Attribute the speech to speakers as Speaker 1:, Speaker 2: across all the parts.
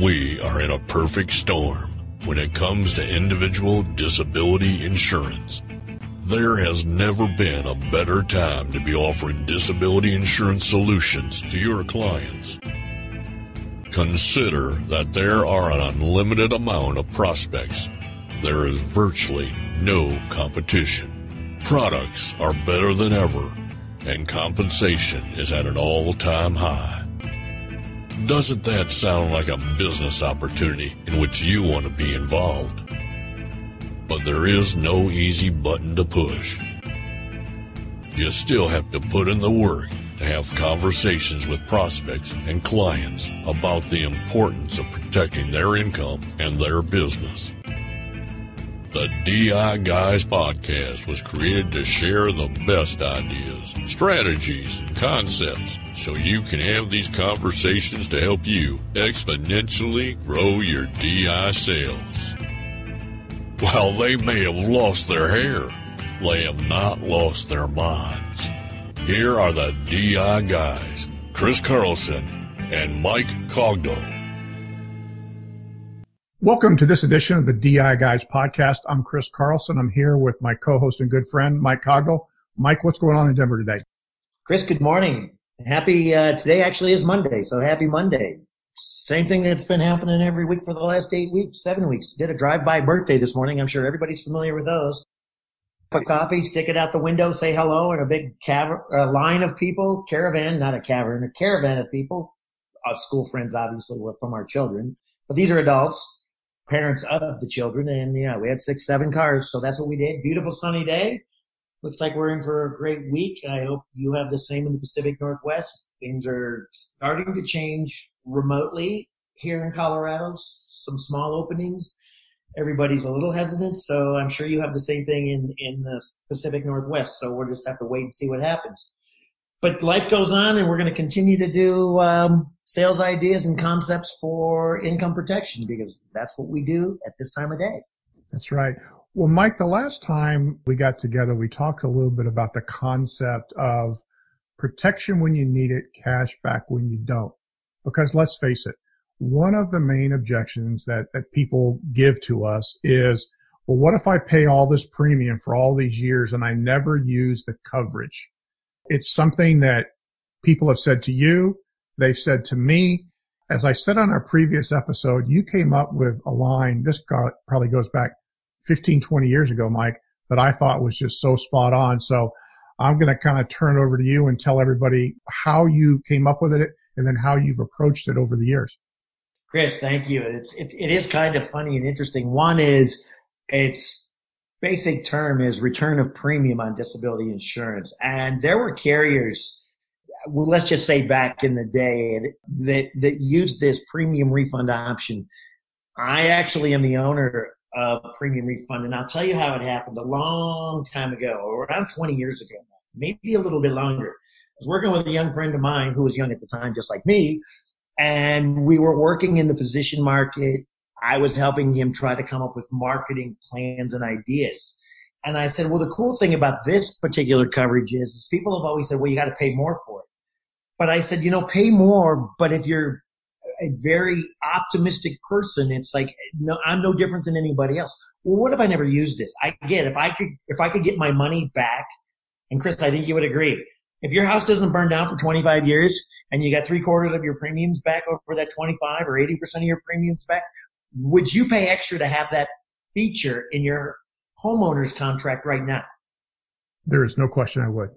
Speaker 1: We are in a perfect storm when it comes to individual disability insurance. There has never been a better time to be offering disability insurance solutions to your clients. Consider that there are an unlimited amount of prospects. There is virtually no competition. Products are better than ever, and compensation is at an all time high. Doesn't that sound like a business opportunity in which you want to be involved? But there is no easy button to push. You still have to put in the work to have conversations with prospects and clients about the importance of protecting their income and their business. The DI Guys podcast was created to share the best ideas, strategies, and concepts so you can have these conversations to help you exponentially grow your DI sales. While they may have lost their hair, they have not lost their minds. Here are the DI Guys, Chris Carlson and Mike Cogdell.
Speaker 2: Welcome to this edition of the DI Guys podcast. I'm Chris Carlson. I'm here with my co-host and good friend, Mike Cogdell. Mike, what's going on in Denver today?
Speaker 3: Chris, good morning. Happy, uh, today actually is Monday, so happy Monday. Same thing that's been happening every week for the last eight weeks, seven weeks. Did a drive-by birthday this morning. I'm sure everybody's familiar with those. A copy, stick it out the window, say hello, and a big cav- a line of people, caravan, not a cavern, a caravan of people, uh, school friends, obviously, were from our children, but these are adults parents of the children. And yeah, we had six, seven cars. So that's what we did. Beautiful sunny day. Looks like we're in for a great week. I hope you have the same in the Pacific Northwest. Things are starting to change remotely here in Colorado. Some small openings. Everybody's a little hesitant. So I'm sure you have the same thing in, in the Pacific Northwest. So we'll just have to wait and see what happens but life goes on and we're going to continue to do um, sales ideas and concepts for income protection because that's what we do at this time of day.
Speaker 2: That's right. Well mike the last time we got together we talked a little bit about the concept of protection when you need it cash back when you don't. Because let's face it one of the main objections that, that people give to us is well what if i pay all this premium for all these years and i never use the coverage? It's something that people have said to you. They've said to me. As I said on our previous episode, you came up with a line. This probably goes back 15, 20 years ago, Mike, that I thought was just so spot on. So I'm going to kind of turn it over to you and tell everybody how you came up with it and then how you've approached it over the years.
Speaker 3: Chris, thank you. It's, it, it is kind of funny and interesting. One is it's basic term is return of premium on disability insurance. And there were carriers, well, let's just say back in the day that, that used this premium refund option. I actually am the owner of premium refund and I'll tell you how it happened a long time ago, around 20 years ago, maybe a little bit longer. I was working with a young friend of mine who was young at the time, just like me. And we were working in the physician market I was helping him try to come up with marketing plans and ideas. And I said, well, the cool thing about this particular coverage is, is people have always said, well, you got to pay more for it. But I said, you know, pay more, but if you're a very optimistic person, it's like, no, I'm no different than anybody else. Well, what if I never use this? I get if I could, if I could get my money back, and Chris, I think you would agree. If your house doesn't burn down for 25 years and you got three quarters of your premiums back over that 25 or 80% of your premiums back, would you pay extra to have that feature in your homeowner's contract right now?
Speaker 2: There is no question I would.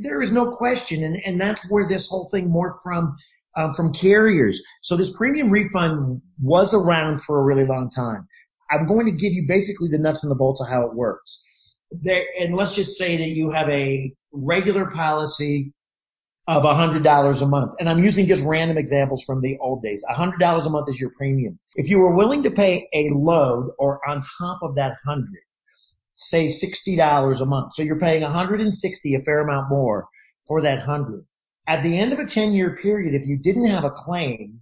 Speaker 3: There is no question. And, and that's where this whole thing more from, um, from carriers. So this premium refund was around for a really long time. I'm going to give you basically the nuts and the bolts of how it works. There, and let's just say that you have a regular policy of $100 a month. And I'm using just random examples from the old days. $100 a month is your premium. If you were willing to pay a load or on top of that 100, say $60 a month. So you're paying 160, a fair amount more for that 100. At the end of a 10 year period, if you didn't have a claim,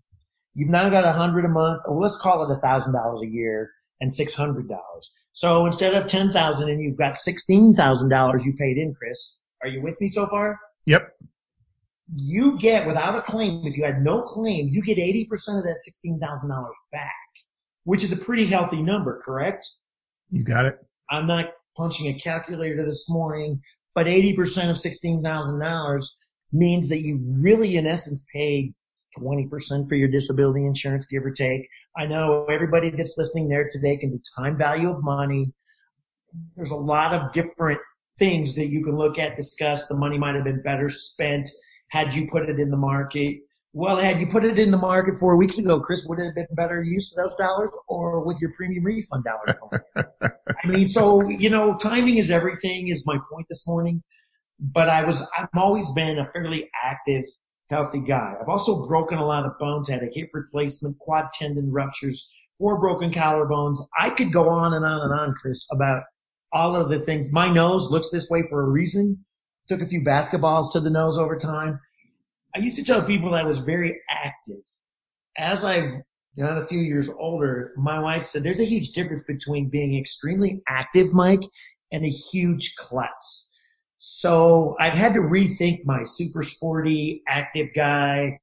Speaker 3: you've now got 100 a month, or let's call it $1,000 a year and $600. So instead of 10,000 and you've got $16,000 you paid in, Chris. Are you with me so far?
Speaker 2: Yep.
Speaker 3: you get without a claim, if you had no claim, you get 80% of that $16,000 back, which is a pretty healthy number, correct?
Speaker 2: You got it.
Speaker 3: I'm not punching a calculator this morning, but 80% of $16,000 means that you really, in essence, paid 20% for your disability insurance, give or take. I know everybody that's listening there today can do time value of money. There's a lot of different things that you can look at, discuss. The money might have been better spent had you put it in the market. Well, had you put it in the market four weeks ago, Chris, would it have been better use of those dollars or with your premium refund dollars? I mean, so, you know, timing is everything is my point this morning. But I was, I've always been a fairly active, healthy guy. I've also broken a lot of bones, had a hip replacement, quad tendon ruptures, four broken collarbones. I could go on and on and on, Chris, about all of the things. My nose looks this way for a reason. Took a few basketballs to the nose over time. I used to tell people I was very active. As I've got a few years older, my wife said there's a huge difference between being extremely active, Mike, and a huge klutz. So I've had to rethink my super sporty, active guy,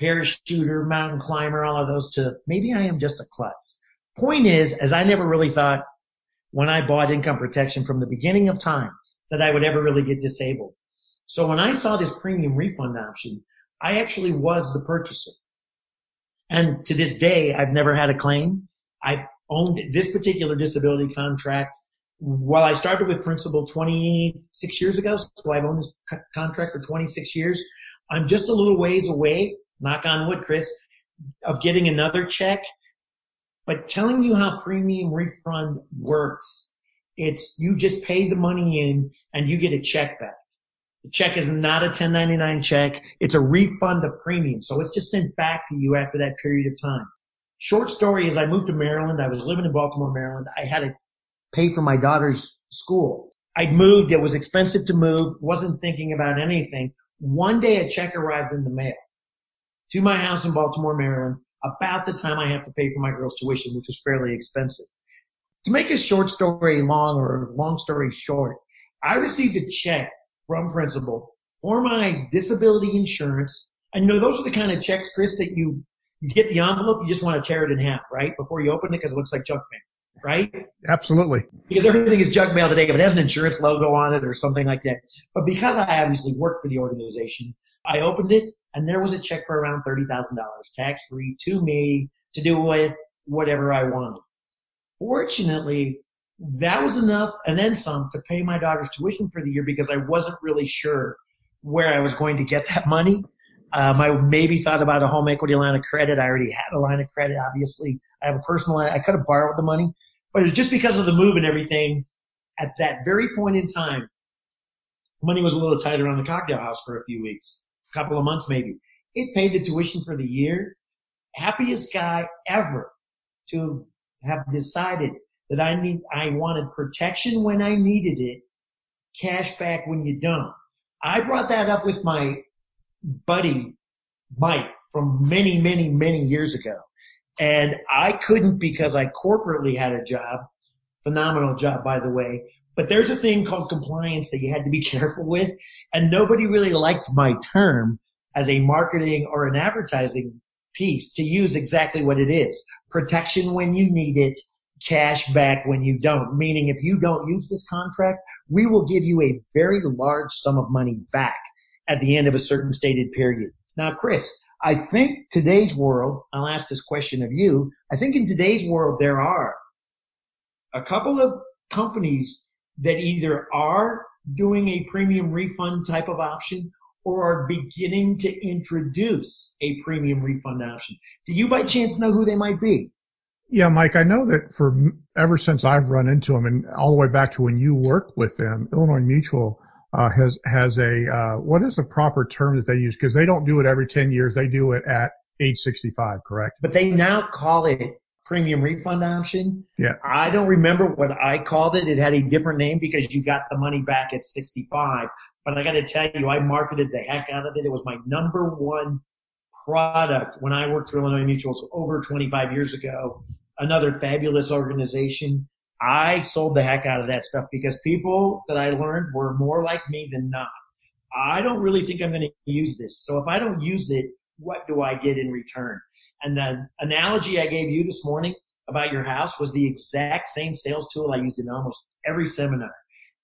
Speaker 3: parachuter, mountain climber, all of those to maybe I am just a klutz. Point is, as I never really thought when I bought income protection from the beginning of time that I would ever really get disabled. So when I saw this premium refund option, I actually was the purchaser. And to this day, I've never had a claim. I've owned this particular disability contract. While I started with Principal 26 years ago, so I've owned this contract for 26 years. I'm just a little ways away, knock on wood, Chris, of getting another check. But telling you how premium refund works it's you just pay the money in and you get a check back. The check is not a 1099 check. It's a refund of premium. So it's just sent back to you after that period of time. Short story is I moved to Maryland. I was living in Baltimore, Maryland. I had to pay for my daughter's school. I'd moved. It was expensive to move. Wasn't thinking about anything. One day a check arrives in the mail to my house in Baltimore, Maryland about the time I have to pay for my girl's tuition, which was fairly expensive. To make a short story long or a long story short, I received a check from principal for my disability insurance. And you know, those are the kind of checks, Chris, that you, you get the envelope, you just want to tear it in half, right? Before you open it because it looks like junk mail, right?
Speaker 2: Absolutely.
Speaker 3: Because everything is junk mail today, if it has an insurance logo on it or something like that. But because I obviously work for the organization, I opened it and there was a check for around $30,000 tax free to me to do with whatever I wanted. Fortunately, that was enough and then some to pay my daughter's tuition for the year because I wasn't really sure where I was going to get that money. Um, I maybe thought about a home equity line of credit. I already had a line of credit, obviously. I have a personal line. I could have borrowed the money, but it was just because of the move and everything. At that very point in time, money was a little tight around the Cogdell house for a few weeks, a couple of months maybe. It paid the tuition for the year. Happiest guy ever to have decided that I need, I wanted protection when I needed it, cash back when you don't. I brought that up with my buddy Mike from many, many, many years ago. And I couldn't because I corporately had a job, phenomenal job, by the way. But there's a thing called compliance that you had to be careful with. And nobody really liked my term as a marketing or an advertising piece to use exactly what it is. Protection when you need it, cash back when you don't. Meaning if you don't use this contract, we will give you a very large sum of money back at the end of a certain stated period. Now, Chris, I think today's world, I'll ask this question of you. I think in today's world, there are a couple of companies that either are doing a premium refund type of option or are beginning to introduce a premium refund option. Do you by chance know who they might be?
Speaker 2: Yeah, Mike, I know that for ever since I've run into them and all the way back to when you worked with them, Illinois Mutual uh, has has a uh, what is the proper term that they use because they don't do it every 10 years, they do it at age 65, correct?
Speaker 3: But they now call it premium refund option.
Speaker 2: Yeah.
Speaker 3: I don't remember what I called it. It had a different name because you got the money back at 65. But I got to tell you, I marketed the heck out of it. It was my number one product when I worked for Illinois Mutuals over 25 years ago. Another fabulous organization. I sold the heck out of that stuff because people that I learned were more like me than not. I don't really think I'm going to use this. So if I don't use it, what do I get in return? And the analogy I gave you this morning about your house was the exact same sales tool I used in almost every seminar.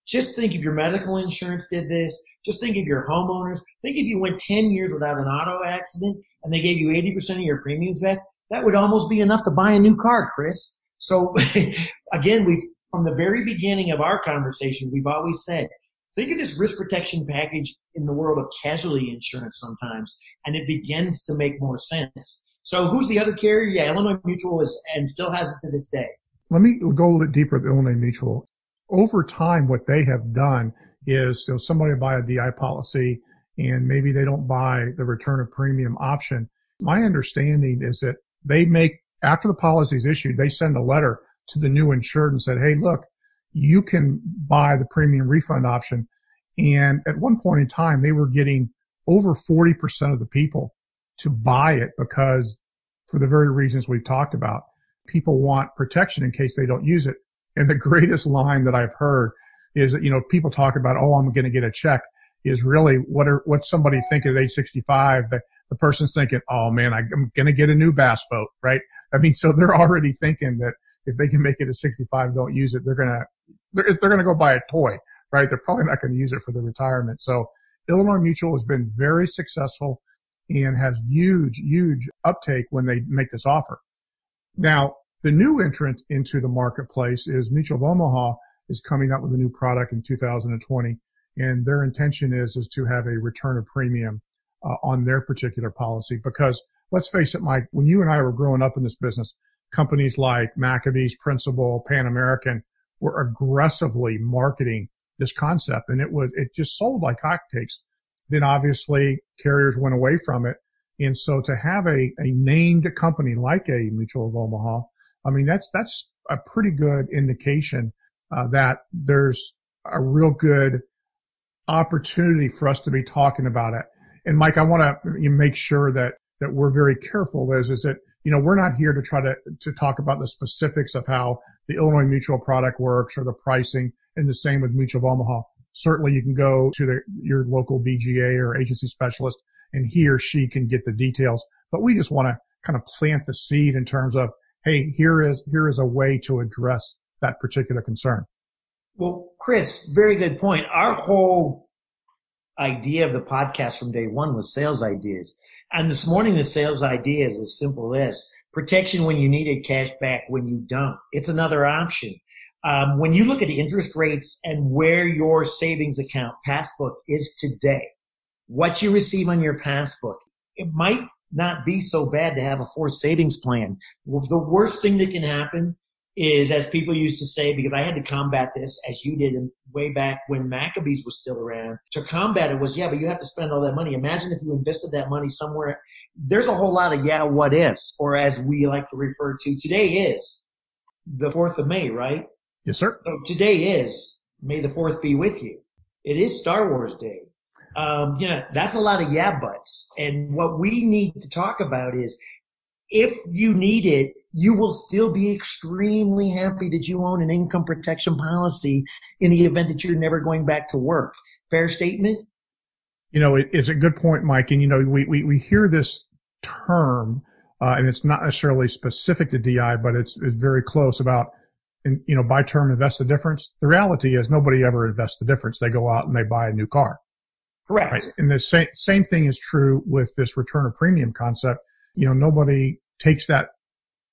Speaker 3: Just think if your medical insurance did this. Just think of your homeowners. Think if you went 10 years without an auto accident and they gave you 80% of your premiums back. That would almost be enough to buy a new car, Chris. So again, we've, from the very beginning of our conversation, we've always said, think of this risk protection package in the world of casualty insurance sometimes, and it begins to make more sense. So who's the other carrier? Yeah, Illinois Mutual is, and still has it to this day.
Speaker 2: Let me go a little bit deeper with Illinois Mutual. Over time, what they have done is so somebody buy a DI policy and maybe they don't buy the return of premium option. My understanding is that they make, after the policy is issued, they send a letter to the new insured and said, Hey, look, you can buy the premium refund option. And at one point in time, they were getting over 40% of the people to buy it because for the very reasons we've talked about, people want protection in case they don't use it. And the greatest line that I've heard is that, you know, people talk about, oh, I'm going to get a check is really what are, what's somebody thinking at age 65? The, the person's thinking, oh man, I'm going to get a new bass boat, right? I mean, so they're already thinking that if they can make it to 65, don't use it, they're going to, they're, they're going to go buy a toy, right? They're probably not going to use it for the retirement. So Illinois Mutual has been very successful and has huge, huge uptake when they make this offer. Now, the new entrant into the marketplace is Mutual of Omaha is coming up with a new product in 2020. And their intention is, is to have a return of premium uh, on their particular policy. Because let's face it, Mike, when you and I were growing up in this business, companies like Maccabees, Principal, Pan American were aggressively marketing this concept and it was, it just sold like hotcakes. Then obviously carriers went away from it. And so to have a, a named company like a Mutual of Omaha, I mean, that's, that's a pretty good indication uh, that there's a real good opportunity for us to be talking about it. And Mike, I want to make sure that, that we're very careful is, is that, you know, we're not here to try to, to talk about the specifics of how the Illinois Mutual product works or the pricing and the same with Mutual of Omaha. Certainly you can go to the, your local BGA or agency specialist and he or she can get the details. But we just want to kind of plant the seed in terms of, Hey, here is, here is a way to address that particular concern.
Speaker 3: Well, Chris, very good point. Our whole idea of the podcast from day one was sales ideas. And this morning, the sales idea is as simple as protection when you need it, cash back when you don't. It's another option. Um, when you look at interest rates and where your savings account passbook is today, what you receive on your passbook, it might not be so bad to have a forced savings plan. The worst thing that can happen is, as people used to say, because I had to combat this as you did way back when Maccabees was still around. To combat it was, yeah, but you have to spend all that money. Imagine if you invested that money somewhere. There's a whole lot of yeah, what ifs, or as we like to refer to today is the 4th of May, right?
Speaker 2: Yes, sir.
Speaker 3: So today is May the 4th be with you. It is Star Wars Day. Um, yeah, that's a lot of yeah buts. And what we need to talk about is if you need it, you will still be extremely happy that you own an income protection policy in the event that you're never going back to work. Fair statement?
Speaker 2: You know, it, it's a good point, Mike. And, you know, we, we, we hear this term, uh, and it's not necessarily specific to DI, but it's, it's very close about, and, you know, buy term, invest the difference. The reality is nobody ever invests the difference. They go out and they buy a new car.
Speaker 3: Correct. Right?
Speaker 2: And the same, same thing is true with this return of premium concept. You know, nobody takes that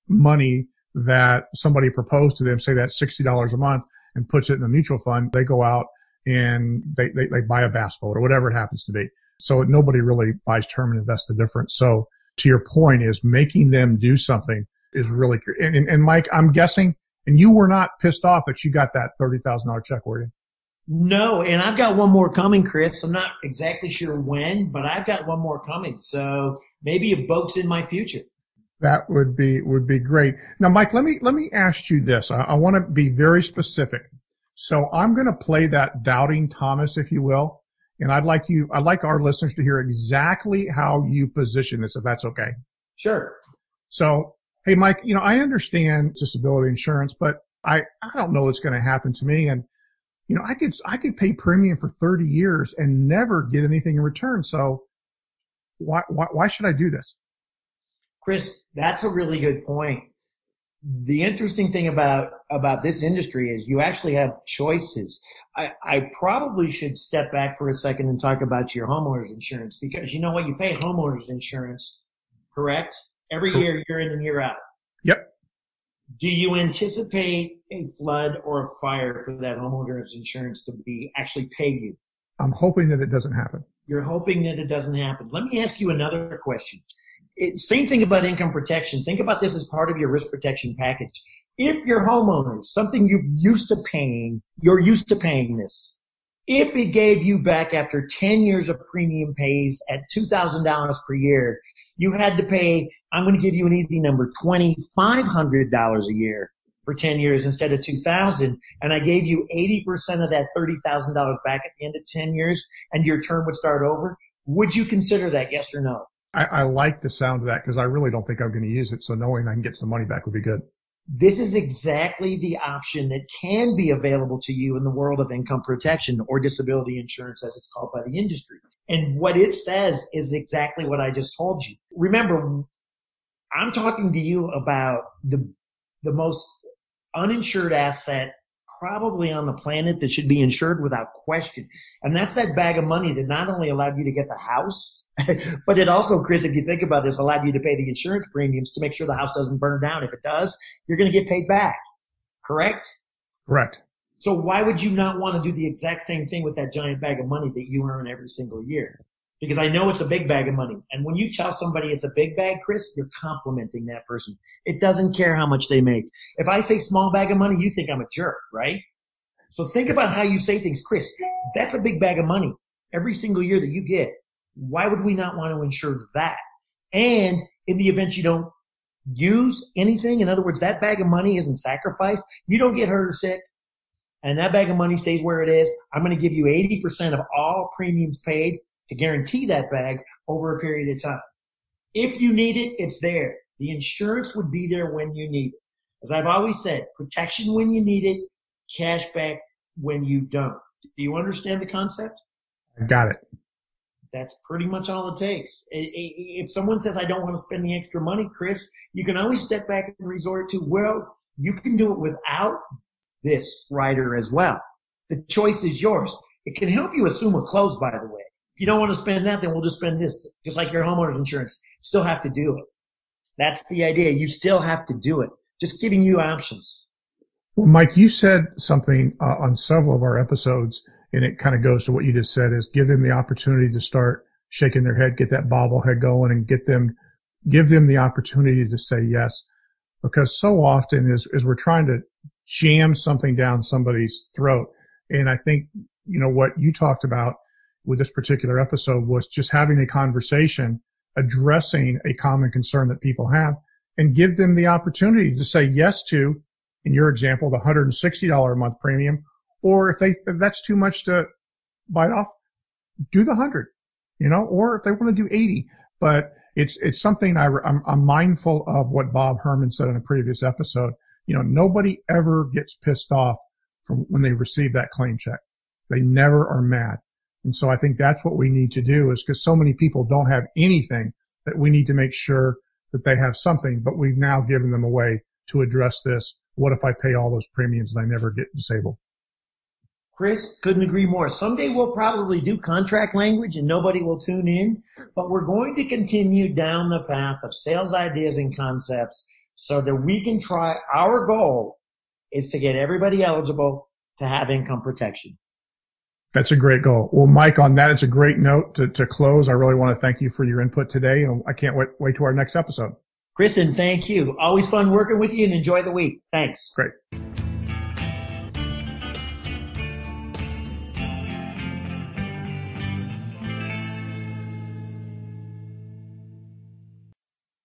Speaker 2: money that somebody proposed to them, say that's $60 a month and puts it in a mutual fund, they go out and they, they, they buy a bass boat or whatever it happens to be. So nobody really buys term and invests the difference. So to your point is making them do something is really, and, and, and Mike, I'm guessing, and you were not pissed off that you got that $30,000 check, were you?
Speaker 3: No, and I've got one more coming, Chris. I'm not exactly sure when, but I've got one more coming. So maybe a boat's in my future.
Speaker 2: That would be would be great. Now, Mike, let me let me ask you this. I, I want to be very specific. So I'm going to play that doubting Thomas, if you will, and I'd like you, I'd like our listeners to hear exactly how you position this, if that's okay.
Speaker 3: Sure.
Speaker 2: So, hey, Mike, you know I understand disability insurance, but I I don't know what's going to happen to me, and you know, I could, I could pay premium for 30 years and never get anything in return. So why, why, why should I do this?
Speaker 3: Chris, that's a really good point. The interesting thing about, about this industry is you actually have choices. I, I probably should step back for a second and talk about your homeowner's insurance because you know what? You pay homeowner's insurance, correct? Every year, year in and year out.
Speaker 2: Yep.
Speaker 3: Do you anticipate a flood or a fire for that homeowner's insurance to be actually pay you?
Speaker 2: I'm hoping that it doesn't happen.
Speaker 3: You're hoping that it doesn't happen. Let me ask you another question. It, same thing about income protection. Think about this as part of your risk protection package. If your homeowners, something you're used to paying, you're used to paying this. If it gave you back after 10 years of premium pays at $2,000 per year, you had to pay, I'm going to give you an easy number, $2,500 a year for 10 years instead of 2000 and I gave you 80% of that $30,000 back at the end of 10 years and your term would start over, would you consider that? Yes or no?
Speaker 2: I, I like the sound of that because I really don't think I'm going to use it. So knowing I can get some money back would be good.
Speaker 3: This is exactly the option that can be available to you in the world of income protection or disability insurance as it's called by the industry. And what it says is exactly what I just told you. Remember, I'm talking to you about the, the most uninsured asset probably on the planet that should be insured without question. And that's that bag of money that not only allowed you to get the house, but it also, Chris, if you think about this, allowed you to pay the insurance premiums to make sure the house doesn't burn down. If it does, you're going to get paid back. Correct?
Speaker 2: Correct.
Speaker 3: So why would you not want to do the exact same thing with that giant bag of money that you earn every single year? Because I know it's a big bag of money. And when you tell somebody it's a big bag, Chris, you're complimenting that person. It doesn't care how much they make. If I say small bag of money, you think I'm a jerk, right? So think about how you say things. Chris, that's a big bag of money every single year that you get. Why would we not want to insure that? And in the event you don't use anything, in other words, that bag of money isn't sacrificed, you don't get hurt or sick, and that bag of money stays where it is, I'm going to give you 80% of all premiums paid to guarantee that bag over a period of time. If you need it, it's there. The insurance would be there when you need it. As I've always said, protection when you need it, cash back when you don't. Do you understand the concept?
Speaker 2: I got it.
Speaker 3: That's pretty much all it takes. If someone says, I don't want to spend the extra money, Chris, you can always step back and resort to, well, you can do it without this rider as well. The choice is yours. It can help you assume a close, by the way you don't want to spend that, then we'll just spend this. Just like your homeowner's insurance. Still have to do it. That's the idea. You still have to do it. Just giving you options.
Speaker 2: Well, Mike, you said something uh, on several of our episodes, and it kind of goes to what you just said: is give them the opportunity to start shaking their head, get that bobblehead going, and get them, give them the opportunity to say yes. Because so often, as we're trying to jam something down somebody's throat, and I think you know what you talked about with this particular episode was just having a conversation addressing a common concern that people have and give them the opportunity to say yes to, in your example, the $160 a month premium. Or if they, if that's too much to bite off, do the hundred, you know, or if they want to do 80, but it's, it's something I, I'm, I'm mindful of what Bob Herman said in a previous episode. You know, nobody ever gets pissed off from when they receive that claim check. They never are mad. And so I think that's what we need to do is because so many people don't have anything that we need to make sure that they have something, but we've now given them a way to address this. What if I pay all those premiums and I never get disabled?
Speaker 3: Chris, couldn't agree more. Someday we'll probably do contract language and nobody will tune in, but we're going to continue down the path of sales ideas and concepts so that we can try our goal is to get everybody eligible to have income protection.
Speaker 2: That's a great goal. Well, Mike, on that, it's a great note to, to close. I really want to thank you for your input today. And I can't wait, wait to our next episode.
Speaker 3: Kristen, thank you. Always fun working with you and enjoy the week. Thanks.
Speaker 2: Great.